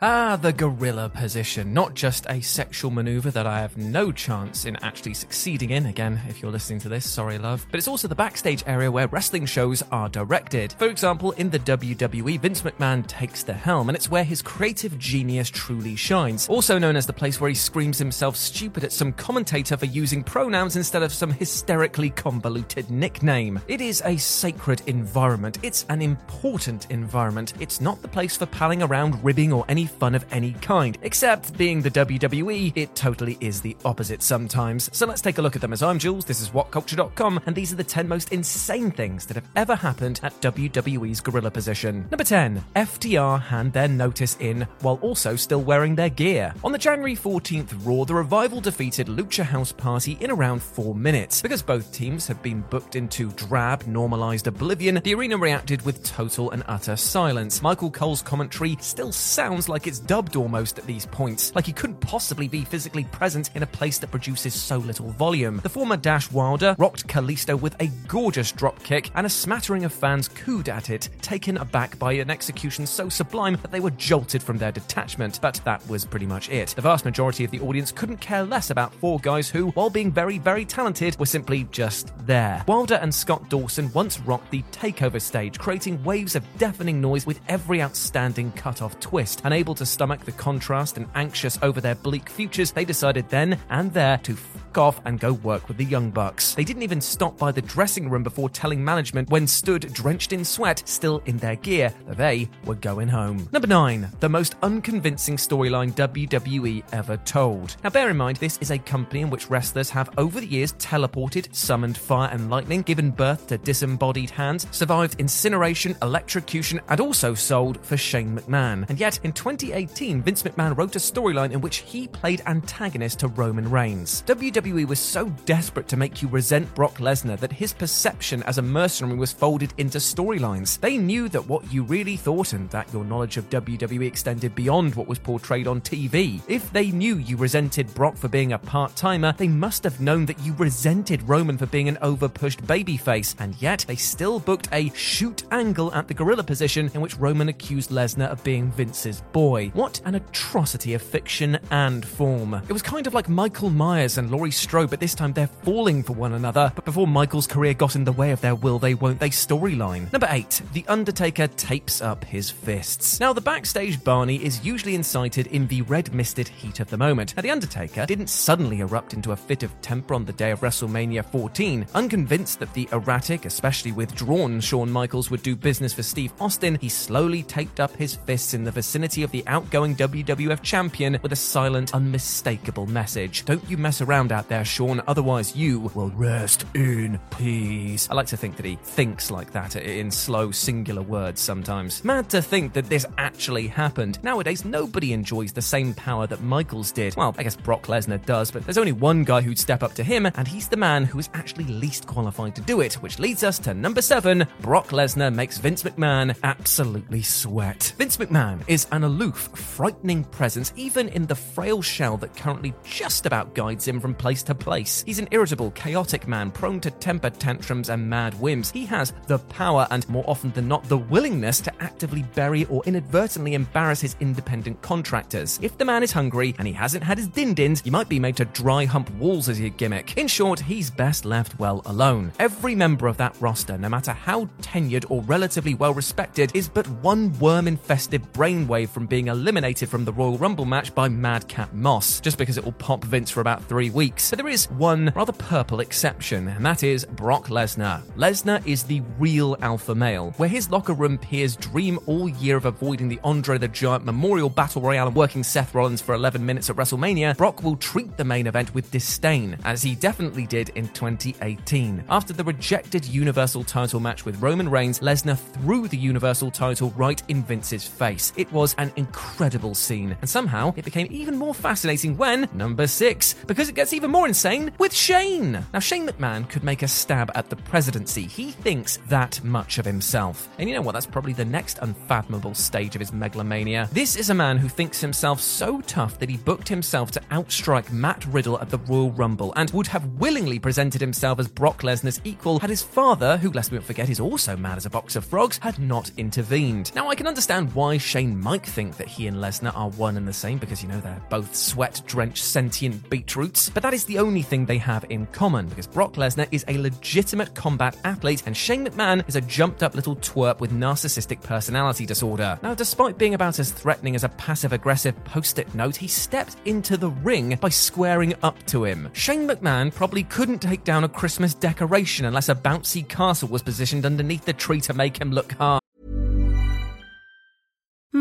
Ah, the gorilla position. Not just a sexual maneuver that I have no chance in actually succeeding in. Again, if you're listening to this, sorry, love. But it's also the backstage area where wrestling shows are directed. For example, in the WWE, Vince McMahon takes the helm, and it's where his creative genius truly shines. Also known as the place where he screams himself stupid at some commentator for using pronouns instead of some hysterically convoluted nickname. It is a sacred environment. It's an important environment. It's not the place for palling around, ribbing, or any fun of any kind. Except being the WWE, it totally is the opposite sometimes. So let's take a look at them as I'm Jules, this is WhatCulture.com, and these are the 10 most insane things that have ever happened at WWE's gorilla position. Number 10, FTR hand their notice in while also still wearing their gear. On the January 14th Raw, the Revival defeated Lucha House Party in around 4 minutes. Because both teams have been booked into drab, normalized oblivion, the arena reacted with total and utter silence. Michael Cole's commentary still sounds like it's dubbed almost at these points, like he couldn't possibly be physically present in a place that produces so little volume. The former Dash Wilder rocked Kalisto with a gorgeous drop kick, and a smattering of fans cooed at it, taken aback by an execution so sublime that they were jolted from their detachment. But that was pretty much it. The vast majority of the audience couldn't care less about four guys who, while being very, very talented, were simply just there. Wilder and Scott Dawson once rocked the takeover stage, creating waves of deafening noise with every outstanding cut-off twist, and able to stomach the contrast and anxious over their bleak futures, they decided then and there to off and go work with the Young Bucks. They didn't even stop by the dressing room before telling management when stood drenched in sweat, still in their gear, that they were going home. Number 9. The most unconvincing storyline WWE ever told. Now bear in mind, this is a company in which wrestlers have over the years teleported, summoned fire and lightning, given birth to disembodied hands, survived incineration, electrocution, and also sold for Shane McMahon. And yet, in 2018, Vince McMahon wrote a storyline in which he played antagonist to Roman Reigns. WWE was so desperate to make you resent Brock Lesnar that his perception as a mercenary was folded into storylines. They knew that what you really thought and that your knowledge of WWE extended beyond what was portrayed on TV. If they knew you resented Brock for being a part timer, they must have known that you resented Roman for being an overpushed babyface, and yet they still booked a shoot angle at the gorilla position in which Roman accused Lesnar of being Vince's boy. What an atrocity of fiction and form. It was kind of like Michael Myers and Laurie Strode, but this time they're falling for one another. But before Michael's career got in the way of their will they won't they storyline. Number 8. The Undertaker tapes up his fists. Now, the backstage Barney is usually incited in the red misted heat of the moment. Now, The Undertaker didn't suddenly erupt into a fit of temper on the day of WrestleMania 14. Unconvinced that the erratic, especially withdrawn Shawn Michaels would do business for Steve Austin, he slowly taped up his fists in the vicinity of the outgoing WWF champion with a silent, unmistakable message. Don't you mess around out there, Shawn. otherwise you will rest in peace. I like to think that he thinks like that in slow, singular words sometimes. Mad to think that this actually happened. Nowadays, nobody enjoys the same power that Michaels did. Well, I guess Brock Lesnar does, but there's only one guy who'd step up to him, and he's the man who is actually least qualified to do it, which leads us to number seven Brock Lesnar makes Vince McMahon absolutely sweat. Vince McMahon is an aloof, frightening presence, even in the frail shell that currently just about guides him from playing place to place. He's an irritable, chaotic man prone to temper tantrums and mad whims. He has the power and, more often than not, the willingness to actively bury or inadvertently embarrass his independent contractors. If the man is hungry and he hasn't had his din dins, he might be made to dry hump walls as your gimmick. In short, he's best left well alone. Every member of that roster, no matter how tenured or relatively well respected, is but one worm infested brainwave from being eliminated from the Royal Rumble match by Madcap Moss, just because it will pop Vince for about three weeks. But there is one rather purple exception, and that is Brock Lesnar. Lesnar is the real alpha male, where his locker room peers dream all year of avoiding the Andre the Giant Memorial Battle Royale and working Seth Rollins for 11 minutes at WrestleMania, Brock will treat the main event with disdain, as he definitely did in 2018. After the rejected Universal title match with Roman Reigns, Lesnar threw the Universal title right in Vince's face. It was an incredible scene, and somehow it became even more fascinating when, number six, because it gets even more insane with Shane. Now, Shane McMahon could make a stab at the presidency. He thinks that much of himself. And you know what? That's probably the next unfathomable stage of his megalomania. This is a man who thinks himself so tough that he booked himself to outstrike Matt Riddle at the Royal Rumble and would have willingly presented himself as Brock Lesnar's equal had his father, who lest we not forget is also mad as a box of frogs, had not intervened. Now, I can understand why Shane might think that he and Lesnar are one and the same because, you know, they're both sweat drenched sentient beetroots, but that is the only thing they have in common because Brock Lesnar is a legitimate combat athlete and Shane McMahon is a jumped up little twerp with narcissistic personality disorder. Now, despite being about as threatening as a passive aggressive post it note, he stepped into the ring by squaring up to him. Shane McMahon probably couldn't take down a Christmas decoration unless a bouncy castle was positioned underneath the tree to make him look hard.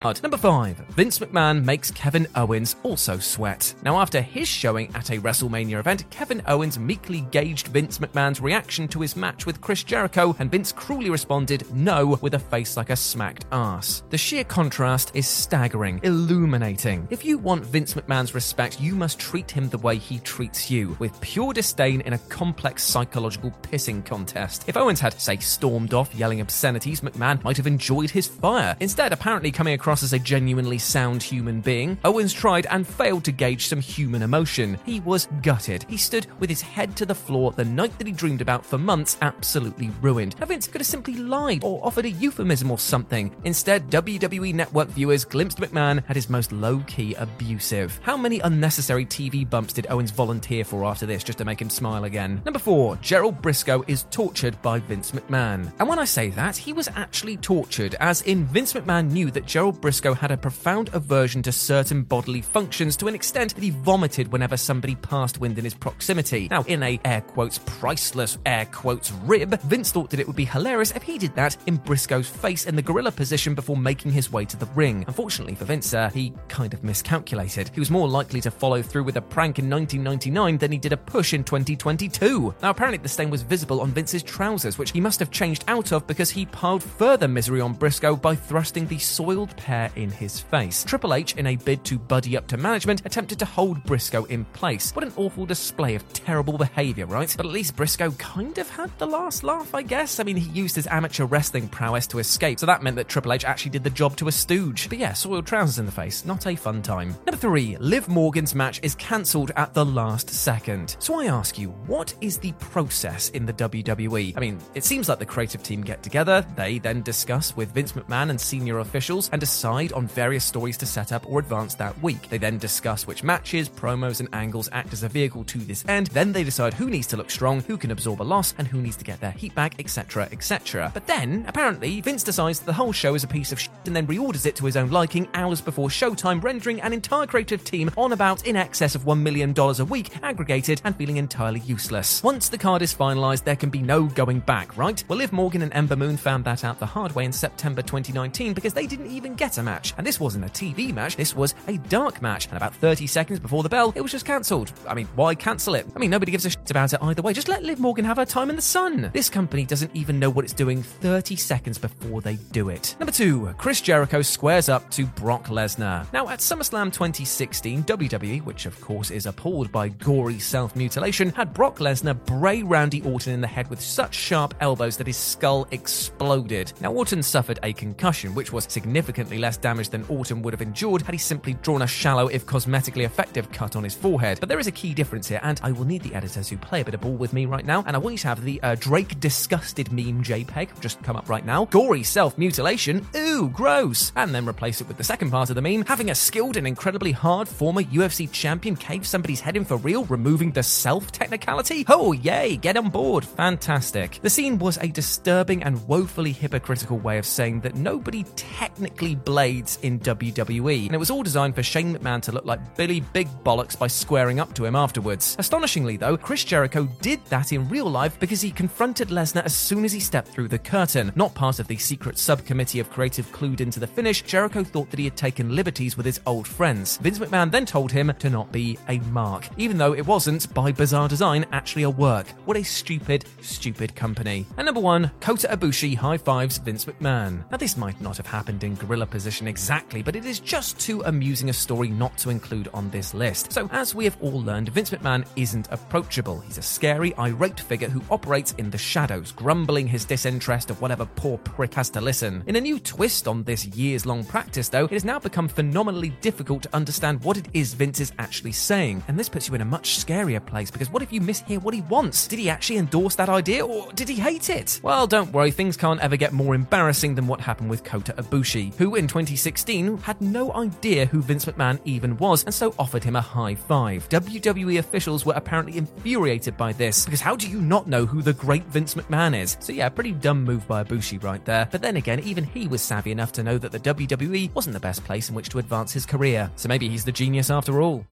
Number 5. Vince McMahon makes Kevin Owens also sweat. Now, after his showing at a WrestleMania event, Kevin Owens meekly gauged Vince McMahon's reaction to his match with Chris Jericho, and Vince cruelly responded no with a face like a smacked ass. The sheer contrast is staggering, illuminating. If you want Vince McMahon's respect, you must treat him the way he treats you, with pure disdain in a complex psychological pissing contest. If Owens had, say, stormed off yelling obscenities, McMahon might have enjoyed his fire. Instead, apparently coming across across as a genuinely sound human being, Owens tried and failed to gauge some human emotion. He was gutted. He stood with his head to the floor, the night that he dreamed about for months absolutely ruined. Vince could have simply lied or offered a euphemism or something. Instead, WWE Network viewers glimpsed McMahon at his most low key abusive. How many unnecessary TV bumps did Owens volunteer for after this just to make him smile again? Number four, Gerald Brisco is tortured by Vince McMahon. And when I say that, he was actually tortured, as in Vince McMahon knew that Gerald Brisco had a profound aversion to certain bodily functions to an extent that he vomited whenever somebody passed wind in his proximity. Now, in a air quotes priceless air quotes rib, Vince thought that it would be hilarious if he did that in Brisco's face in the gorilla position before making his way to the ring. Unfortunately for Vince, uh, he kind of miscalculated. He was more likely to follow through with a prank in 1999 than he did a push in 2022. Now, apparently, the stain was visible on Vince's trousers, which he must have changed out of because he piled further misery on Brisco by thrusting the soiled hair in his face. Triple H, in a bid to buddy up to management, attempted to hold Brisco in place. What an awful display of terrible behaviour, right? But at least Brisco kind of had the last laugh, I guess. I mean, he used his amateur wrestling prowess to escape, so that meant that Triple H actually did the job to a stooge. But yeah, soiled trousers in the face, not a fun time. Number three, Liv Morgan's match is cancelled at the last second. So I ask you, what is the process in the WWE? I mean, it seems like the creative team get together, they then discuss with Vince McMahon and senior officials and decide on various stories to set up or advance that week. They then discuss which matches, promos, and angles act as a vehicle to this end. Then they decide who needs to look strong, who can absorb a loss, and who needs to get their heat back, etc., etc. But then, apparently, Vince decides the whole show is a piece of shit and then reorders it to his own liking hours before showtime, rendering an entire creative team on about in excess of $1 million a week, aggregated and feeling entirely useless. Once the card is finalised, there can be no going back, right? Well, Liv Morgan and Ember Moon found that out the hard way in September 2019 because they didn't even get match. And this wasn't a TV match, this was a dark match. And about 30 seconds before the bell, it was just cancelled. I mean, why cancel it? I mean, nobody gives a shit about it either way. Just let Liv Morgan have her time in the sun. This company doesn't even know what it's doing 30 seconds before they do it. Number two, Chris Jericho squares up to Brock Lesnar. Now, at SummerSlam 2016, WWE, which of course is appalled by gory self mutilation, had Brock Lesnar bray Randy Orton in the head with such sharp elbows that his skull exploded. Now, Orton suffered a concussion, which was significantly less damage than Orton would have endured had he simply drawn a shallow, if cosmetically effective, cut on his forehead. But there is a key difference here, and I will need the editors who play a bit of ball with me right now, and I want you to have the uh, Drake disgusted meme JPEG just come up right now. Gory self mutilation, ooh, gross. And then replace it with the second part of the meme, having a skilled and incredibly hard former UFC champion cave somebody's head in for real, removing the self technicality. Oh, yay, get on board. Fantastic. The scene was a disturbing and woefully hypocritical way of saying that nobody technically blades in WWE, and it was all designed for Shane McMahon to look like Billy Big Bollocks by squaring up to him afterwards. Astonishingly, though, Chris Jericho did that in real life because he confronted Lesnar as soon as he stepped through the curtain. Not part of the secret subcommittee of creative clued into the finish, Jericho thought that he had taken liberties with his old friends. Vince McMahon then told him to not be a mark, even though it wasn't, by bizarre design, actually a work. What a stupid, stupid company. And number one, Kota Ibushi high fives Vince McMahon. Now, this might not have happened in gorilla position exactly, but it is just too amusing a story not to include on this list. So, as we have all learned, Vince McMahon isn't approachable. He's a scary, irate figure who operates in the shadows, grumbling his disinterest of whatever poor prick has to listen. In a new twist on this years long practice, though, it has now become phenomenally difficult to understand what it is Vince is actually saying. And this puts you in a much scarier place because what if you mishear what he wants? Did he actually endorse that idea or did he hate it? Well, don't worry, things can't ever get more embarrassing than what happened with Kota Ibushi, who in 2016 had no idea who Vince McMahon even was and so offered him a high five. WWE officials were apparently infuriated by this because how do you not know who the great Vince McMahon is? So yeah, pretty dumb move by Ibushi right there. But then again, even he was savvy enough to know that the WWE wasn't the best place in which to advance his career. So maybe he's the genius after all.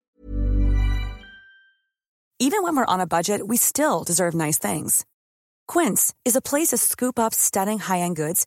Even when we're on a budget, we still deserve nice things. Quince is a place to scoop up stunning high-end goods